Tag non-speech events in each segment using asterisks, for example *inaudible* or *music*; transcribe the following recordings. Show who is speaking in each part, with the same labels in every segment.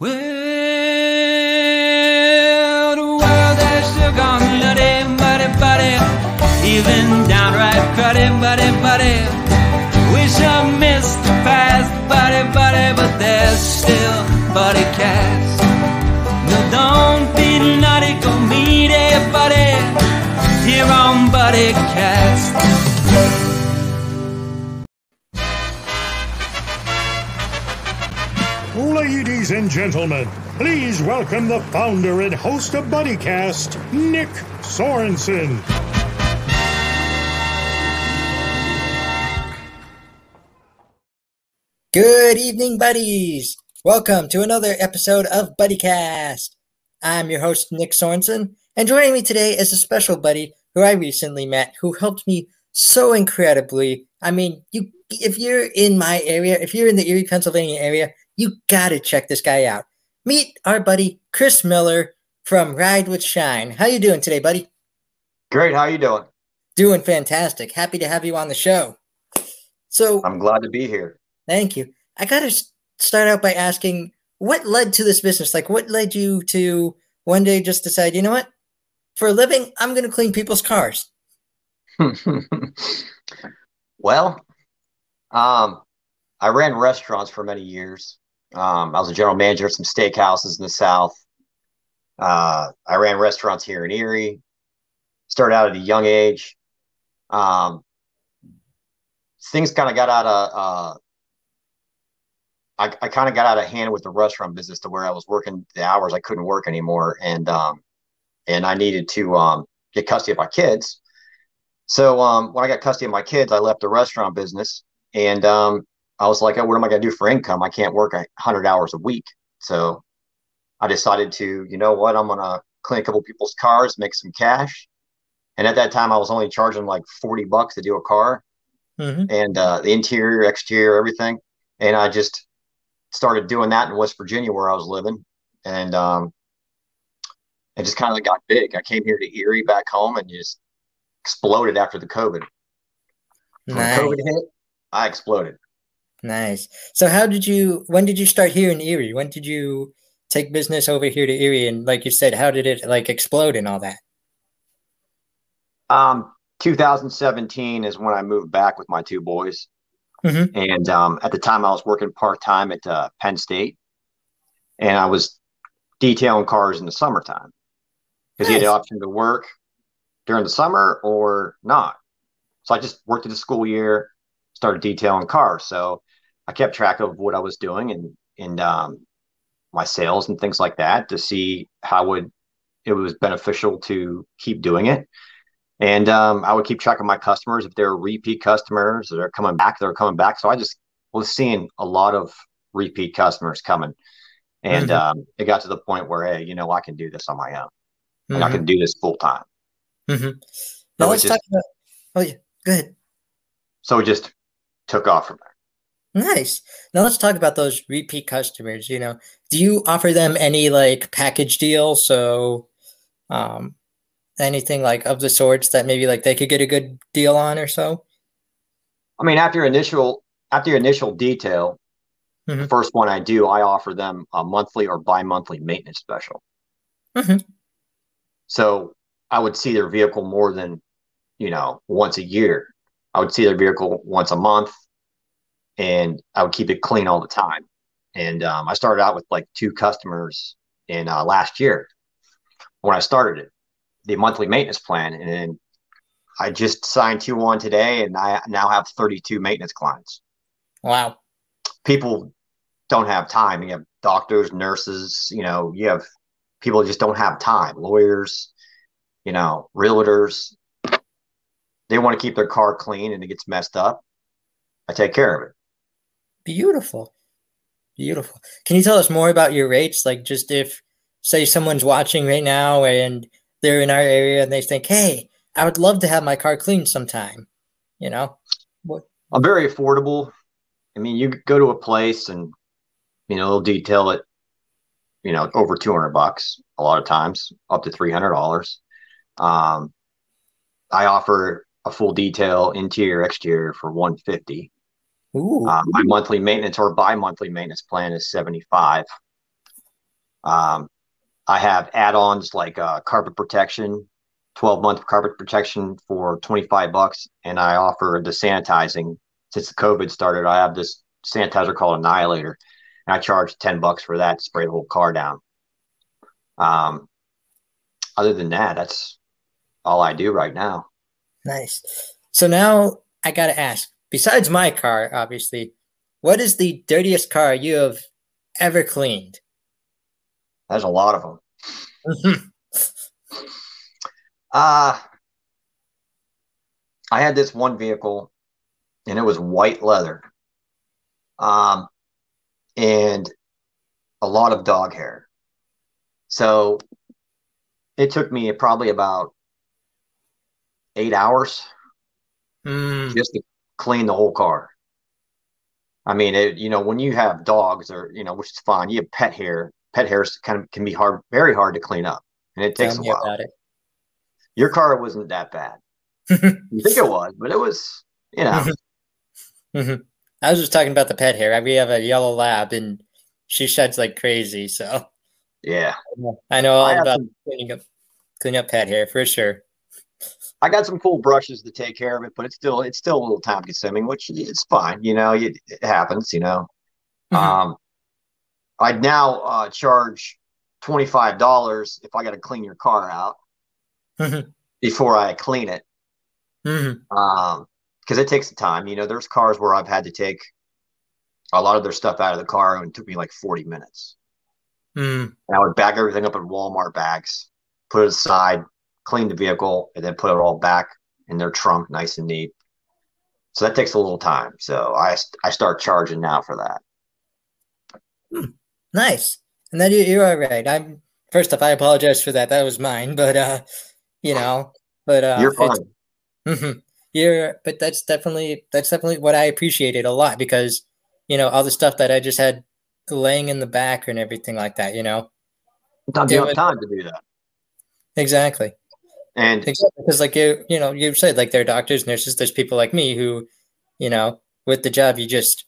Speaker 1: Well, the world has still gone nutty, muddy, buddy, even downright cruddy, buddy, buddy. Wish I missed the past, buddy, buddy, but there's still buddy cast. No, don't be nutty, go meet buddy here on Buddy Cast.
Speaker 2: And gentlemen, please welcome the founder and host of BuddyCast, Nick Sorensen.
Speaker 3: Good evening, buddies. Welcome to another episode of BuddyCast. I'm your host, Nick Sorensen, and joining me today is a special buddy who I recently met who helped me so incredibly. I mean, you if you're in my area, if you're in the Erie, Pennsylvania area, you gotta check this guy out. Meet our buddy Chris Miller from Ride with Shine. How you doing today, buddy?
Speaker 4: Great. How you doing?
Speaker 3: Doing fantastic. Happy to have you on the show. So
Speaker 4: I'm glad to be here.
Speaker 3: Thank you. I got to start out by asking what led to this business? Like, what led you to one day just decide, you know what? For a living, I'm going to clean people's cars. *laughs*
Speaker 4: well, um, I ran restaurants for many years. Um, I was a general manager of some steakhouses in the South. Uh, I ran restaurants here in Erie. Started out at a young age. Um, things kind of got out of uh, I, I kind of got out of hand with the restaurant business to where I was working the hours I couldn't work anymore, and um, and I needed to um, get custody of my kids. So um, when I got custody of my kids, I left the restaurant business, and um, I was like, oh, what am I going to do for income? I can't work hundred hours a week. So I decided to, you know what, I'm going to clean a couple people's cars, make some cash. And at that time, I was only charging like forty bucks to do a car, mm-hmm. and uh, the interior, exterior, everything. And I just started doing that in West Virginia where I was living, and um, it just kind of got big. I came here to Erie back home and just exploded after the COVID. When. COVID hit, I exploded.
Speaker 3: Nice. So, how did you? When did you start here in Erie? When did you take business over here to Erie? And like you said, how did it like explode and all that?
Speaker 4: Um, 2017 is when I moved back with my two boys. Mm-hmm. And um, at the time, I was working part time at uh, Penn State, and I was detailing cars in the summertime because nice. you had the option to work during the summer or not. So I just worked at the school year, started detailing cars. So I kept track of what I was doing and and um, my sales and things like that to see how would it was beneficial to keep doing it. And um, I would keep track of my customers if they're repeat customers that are coming back, they're coming back. So I just was seeing a lot of repeat customers coming. And mm-hmm. um, it got to the point where, hey, you know, I can do this on my own. Mm-hmm. And I can do this full time.
Speaker 3: Mm-hmm. Now so let's just, talk about. Oh yeah, go ahead.
Speaker 4: So it just took off from there.
Speaker 3: Nice. Now let's talk about those repeat customers. You know, do you offer them any like package deal? So, um, anything like of the sorts that maybe like they could get a good deal on or so?
Speaker 4: I mean, after initial after your initial detail, mm-hmm. the first one I do, I offer them a monthly or bi-monthly maintenance special. Mm-hmm. So I would see their vehicle more than you know once a year. I would see their vehicle once a month, and I would keep it clean all the time. And um, I started out with like two customers in uh, last year when I started it the monthly maintenance plan, and then I just signed two on today, and I now have 32 maintenance clients.
Speaker 3: Wow.
Speaker 4: People don't have time. You have doctors, nurses, you know, you have people just don't have time. Lawyers, you know, realtors. They want to keep their car clean and it gets messed up. I take care of it.
Speaker 3: Beautiful. Beautiful. Can you tell us more about your rates? Like just if say someone's watching right now and they're in our area and they think, hey, I would love to have my car cleaned sometime. You know,
Speaker 4: what? I'm very affordable. I mean, you go to a place and you know they'll detail it. You know, over 200 bucks a lot of times, up to 300 dollars. Um, I offer a full detail interior exterior for 150. Uh, my monthly maintenance or bi-monthly maintenance plan is 75. Um, I have add-ons like uh, carpet protection, 12 month carpet protection for 25 bucks, and I offer the sanitizing. Since the COVID started, I have this sanitizer called Annihilator, and I charge 10 bucks for that to spray the whole car down. Um, other than that, that's all I do right now.
Speaker 3: Nice. So now I got to ask, besides my car, obviously, what is the dirtiest car you have ever cleaned?
Speaker 4: There's a lot of them. *laughs* uh, I had this one vehicle and it was white leather. Um, and a lot of dog hair. So it took me probably about eight hours
Speaker 3: Mm,
Speaker 4: just to clean the whole car. I mean, it, you know, when you have dogs or, you know, which is fine, you have pet hair, pet hairs kind of can be hard, very hard to clean up. And it takes
Speaker 3: tell
Speaker 4: a while. Your car wasn't that bad. *laughs* You think it was, but it was, you know,
Speaker 3: Mhm. I was just talking about the pet hair. We have a yellow lab and she sheds like crazy. So
Speaker 4: yeah.
Speaker 3: I know all
Speaker 4: I
Speaker 3: about
Speaker 4: some-
Speaker 3: cleaning up, cleaning up pet hair for sure.
Speaker 4: I got some cool brushes to take care of it, but it's still it's still a little time consuming, which it's fine. You know, it, it happens. You know,
Speaker 3: Mhm.
Speaker 4: um, I'd now uh, charge twenty five dollars if I got to clean your car out
Speaker 3: Mhm.
Speaker 4: before I clean it,
Speaker 3: Mhm.
Speaker 4: um, because it takes the time. You know, there's cars where I've had to take a lot of their stuff out of the car, and it took me like forty minutes.
Speaker 3: Mm.
Speaker 4: And I would bag everything up in Walmart bags, put it aside, clean the vehicle, and then put it all back in their trunk, nice and neat. So that takes a little time. So I I start charging now for that.
Speaker 3: Nice. And then you, you're all right. I'm first off, I apologize for that. That was mine, but uh, you know, but uh,
Speaker 4: You're fine.
Speaker 3: Mhm. You're, but that's definitely that's definitely what I appreciated a lot because you know all the stuff that I just had laying in the back and everything like that. You know,
Speaker 4: Sometimes you have time to do that.
Speaker 3: exactly,
Speaker 4: And
Speaker 3: exactly. Because like you, you know, you said like there are doctors, nurses. There's people like me who, you know, with the job, you just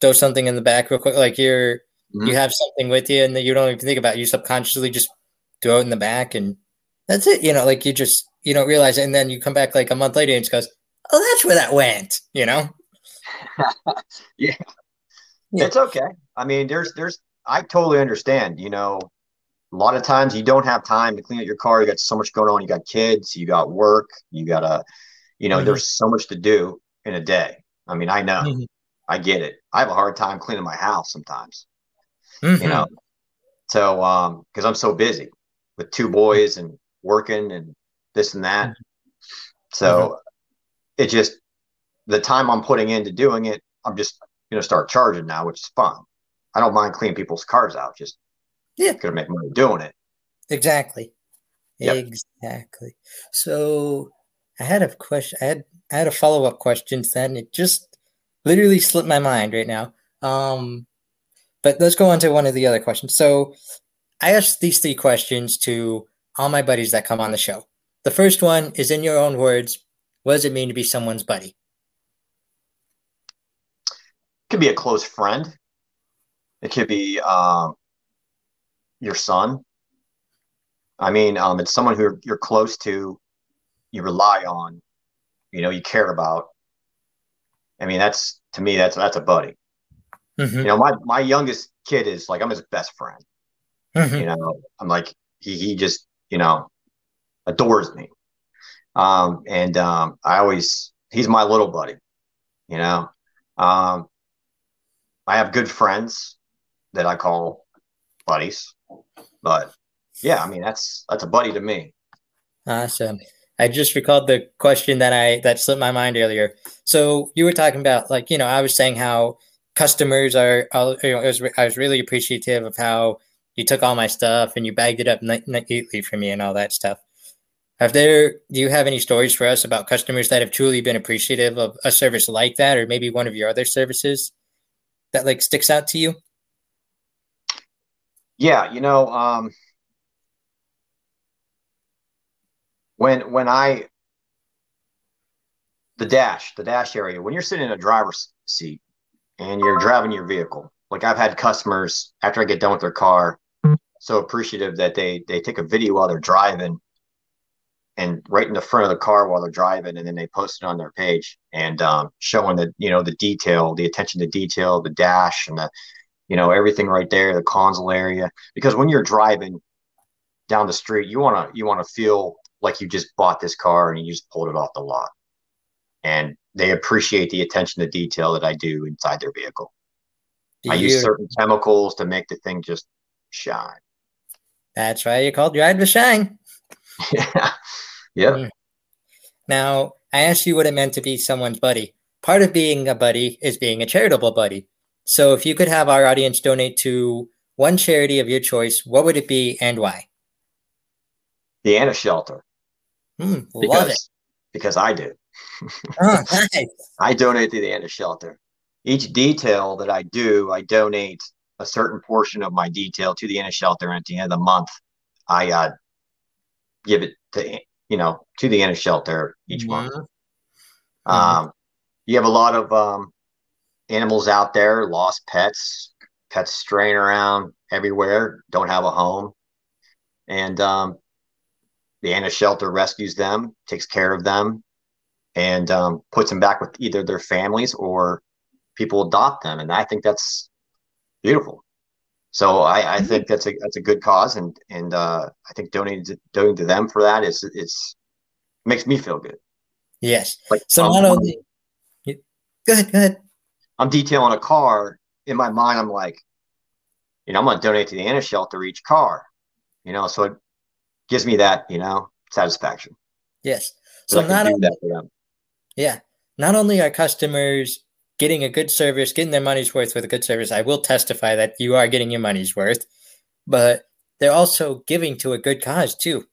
Speaker 3: throw something in the back real quick. Like you're
Speaker 4: Mhm.
Speaker 3: you have something with you, and then you don't even think about it. You subconsciously just throw it in the back, and that's it. You know, like you just you don't realize it, and then you come back like a month later and it goes, "Oh, that's where that went." You know. *laughs*
Speaker 4: yeah,
Speaker 3: Yeah.
Speaker 4: it's okay. I mean, there's there's I totally understand. You know, a lot of times you don't have time to clean up your car. You got so much going on. You got kids. You got work. You gotta, you know,
Speaker 3: Mhm.
Speaker 4: there's so much to do in a day. I mean, I know.
Speaker 3: Mhm.
Speaker 4: I get it. I have a hard time cleaning my house sometimes.
Speaker 3: Mhm.
Speaker 4: You know, so um, because I'm so busy with two boys and working and this and that. So it just the time I'm putting into doing it, I'm just gonna start charging now, which is fun. I don't mind cleaning people's cars out. Just
Speaker 3: Yeah.
Speaker 4: gonna make money doing it.
Speaker 3: Exactly.
Speaker 4: Yep.
Speaker 3: Exactly. So I had a question. I had I had a follow up question. Then it just literally slipped my mind right now. Um, but let's go on to one of the other questions. So I asked these three questions to all my buddies that come on the show. The first one is in your own words. What does it mean to be someone's buddy?
Speaker 4: It could be a close friend. It could be um, your son. I mean, um, it's someone who you're, close to, you rely on, you know, you care about. I mean, that's to me, that's that's a buddy.
Speaker 3: Mhm,
Speaker 4: You know, my my youngest kid is like I'm his best friend.
Speaker 3: mhm,
Speaker 4: You know, I'm like he he just you know adores me. Um, and um, I always he's my little buddy. You know, um, I have good friends that I call buddies, but yeah, I mean that's that's a buddy to me.
Speaker 3: Awesome. I just recalled the question that I that slipped my mind earlier. So you were talking about like you know I was saying how customers are you know was, I was really appreciative of how you took all my stuff and you bagged it up neatly for me and all that stuff. Have there do you have any stories for us about customers that have truly been appreciative of a service like that or maybe one of your other services that like sticks out to you?
Speaker 4: Yeah, you know, um, when when I the dash, the dash area, when you're sitting in a driver's seat and you're driving your vehicle, like I've had customers after I get done with their car, so appreciative that they they take a video while they're driving and right in the front of the car while they're driving and then they post it on their page and um, showing the you know the detail the attention to detail the dash and the you know everything right there the console area. Because when you're driving down the street you want to you want to feel like you just bought this car and you just pulled it off the lot. And they appreciate the attention to detail that i do inside their vehicle. I use certain chemicals to make the thing just shine.
Speaker 3: That's why you called drive to shine.
Speaker 4: Yeah *laughs* yeah.
Speaker 3: Mm. Now, I asked you what it meant to be someone's buddy. Part of being a buddy is being a charitable buddy. So if you could have our audience donate to one charity of your choice, what would it be and why?
Speaker 4: the Anna shelter because
Speaker 3: love it.
Speaker 4: because i do *laughs*
Speaker 3: Oh, nice. *laughs*
Speaker 4: I donate to the Anna Shelter. Each detail that I do, I donate a certain portion of my detail to the Anna Shelter. And at the end of the month, I uh, give it to you know to the Anna Shelter each month.
Speaker 3: Mhm.
Speaker 4: Um, you have a lot of um, animals out there, lost pets, pets straying around everywhere, don't have a home, and um, the Anna Shelter rescues them, takes care of them, and um, puts them back with either their families or people adopt them, and I think that's beautiful. So I, I think that's a that's a good cause, and and uh, I think donating to, donating to them for that is is makes me feel good.
Speaker 3: Yes.
Speaker 4: Like
Speaker 3: So not only go ahead, go ahead.
Speaker 4: I'm detailing a car in my mind. I'm like, you know, I'm going to donate to the Anna shelter each car, you know, so it gives me that, you know, satisfaction.
Speaker 3: Yes.
Speaker 4: So
Speaker 3: not only
Speaker 4: that for them.
Speaker 3: Yeah. Not only are customers getting a good service, getting their money's worth with a good service, I will testify that you are getting your money's worth, but they're also giving to a good cause too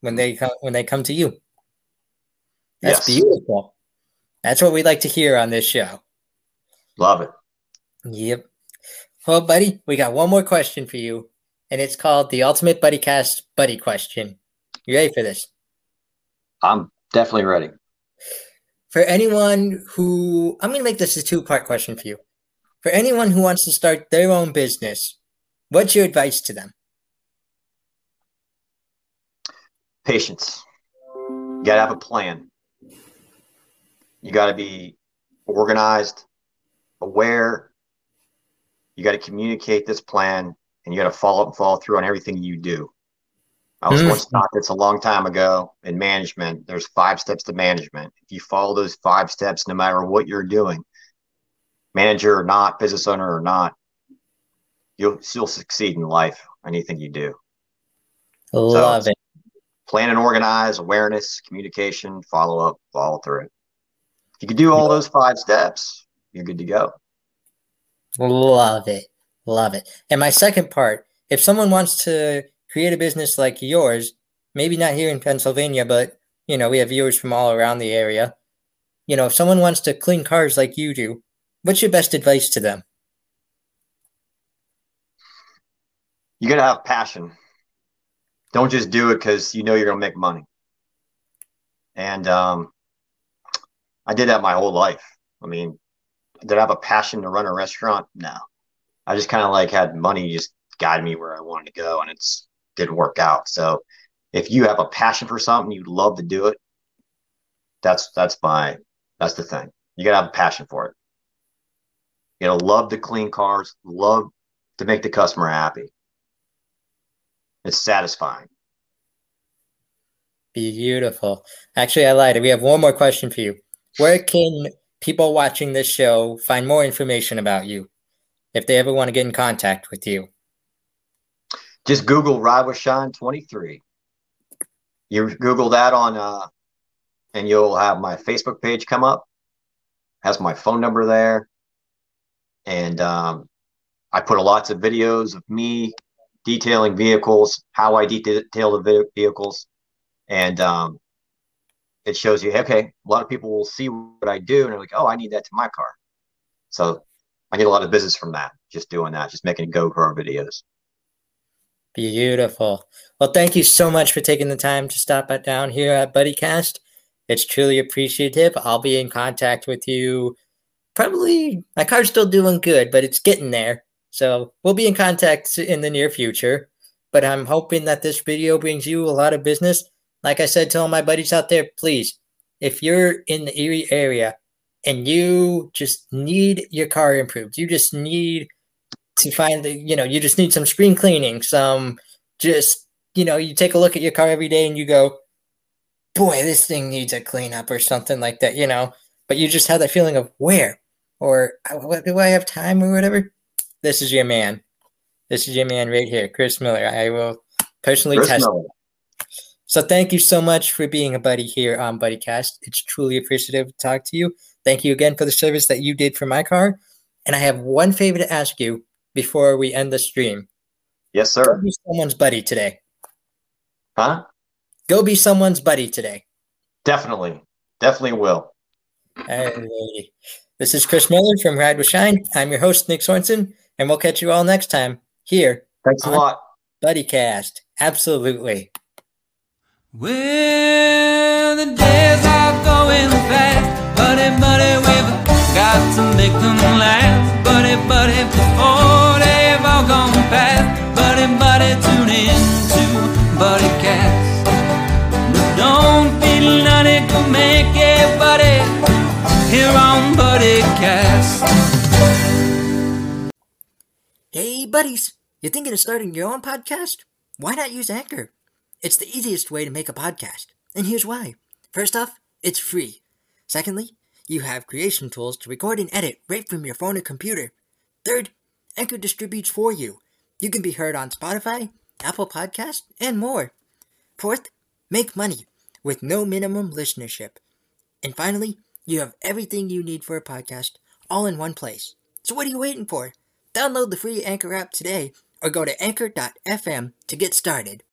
Speaker 3: when they come when they come to you. That's
Speaker 4: Yes.
Speaker 3: beautiful. That's what we like to hear on this show.
Speaker 4: Love it.
Speaker 3: Yep. Well, buddy, we got one more question for you, and it's called the Ultimate Buddy Cast Buddy Question. You ready for this?
Speaker 4: I'm definitely ready.
Speaker 3: For anyone who, I'm going to make this a two part question for you. For anyone who wants to start their own business, what's your advice to them?
Speaker 4: Patience. You got to have a plan. You got to be organized, aware. You got to communicate this plan and you got to follow up and follow through on everything you do. I was
Speaker 3: Mm.
Speaker 4: once taught this a long time ago in management. There's five steps to management. If you follow those five steps, no matter what you're doing, manager or not, business owner or not, you'll still succeed in life. Anything you do.
Speaker 3: Love it.
Speaker 4: plan and organize, awareness, communication, follow up, follow through. If you can do all those five steps, you're good to go.
Speaker 3: Love it. Love it. And my second part if someone wants to create a business like yours, maybe not here in Pennsylvania, but you know, we have viewers from all around the area. You know, if someone wants to clean cars like you do, what's your best advice to them?
Speaker 4: You got to have passion. Don't just do it because you know you're going to make money. And um, I did that my whole life. I mean, did I have a passion to run a restaurant? No. I just kind of like had money just guide me where I wanted to go, and it's didn't work out. So if you have a passion for something, you love to do it. That's that's my that's the thing. You gotta have a passion for it. You know, love to clean cars, love to make the customer happy. It's satisfying.
Speaker 3: Beautiful. Actually, I lied. We have one more question for you. Where can people watching this show find more information about you if they ever want to get in contact with you?
Speaker 4: Just Google Ride with Shine 23. You Google that on, uh, and you'll have my Facebook page come up. Has my phone number there, and um, I put lots of videos of me detailing vehicles, how I detail the vehicles, and um, it shows you. Okay, a lot of people will see what I do, and they're like, "Oh, I need that to my car." So I get a lot of business from that, just doing that, just making GoPro videos.
Speaker 3: Beautiful. Well, thank you so much for taking the time to stop down here at BuddyCast. It's truly appreciative. I'll be in contact with you. Probably my car's still doing good, but it's getting there. So we'll be in contact in the near future. but I'm hoping that this video brings you a lot of business. Like I said to all my buddies out there, please, if you're in the Erie area and you just need your car improved, you just need to find the, you know, you just need some screen cleaning, some just, you know, you take a look at your car every day and you go, boy, this thing needs a cleanup or something like that, you know, but you just have that feeling of where or do I have time or whatever? This is your man. This is your man right here, Chris Miller. I will personally Chris test. Miller. So thank you so much for being a buddy here on BuddyCast. It's truly appreciative to talk to you. Thank you again for the service that you did for my car. And I have one favor to ask you before we end the stream.
Speaker 4: Yes, sir. Go
Speaker 3: be someone's buddy today.
Speaker 4: Huh?
Speaker 3: Go be someone's buddy today.
Speaker 4: Definitely. Definitely will.
Speaker 3: Alrighty. This is Chris Miller from Ride with Shine. I'm your host, Nick Sorensen, and we'll catch you all next time here.
Speaker 4: Thanks a lot.
Speaker 3: BuddyCast. Absolutely.
Speaker 1: Well, the days are going fast, buddy, buddy, we've got to make them last, buddy, buddy, before they've all gone past, buddy, buddy, tune in to Buddy Cast. But don't be nutty, go make it, buddy, here on Buddy Cast.
Speaker 3: Hey, buddies, you thinking of starting your own podcast? Why not use Anchor? It's the easiest way to make a podcast, and here's why. First off, it's free. Secondly, you have creation tools to record and edit right from your phone or computer. Third, Anchor distributes for you. You can be heard on Spotify, Apple Podcast, and more. Fourth, make money with no minimum listenership. And finally, you have everything you need for a podcast all in one place. So what are you waiting for? Download the free Anchor app today or go to anchor.fm to get started.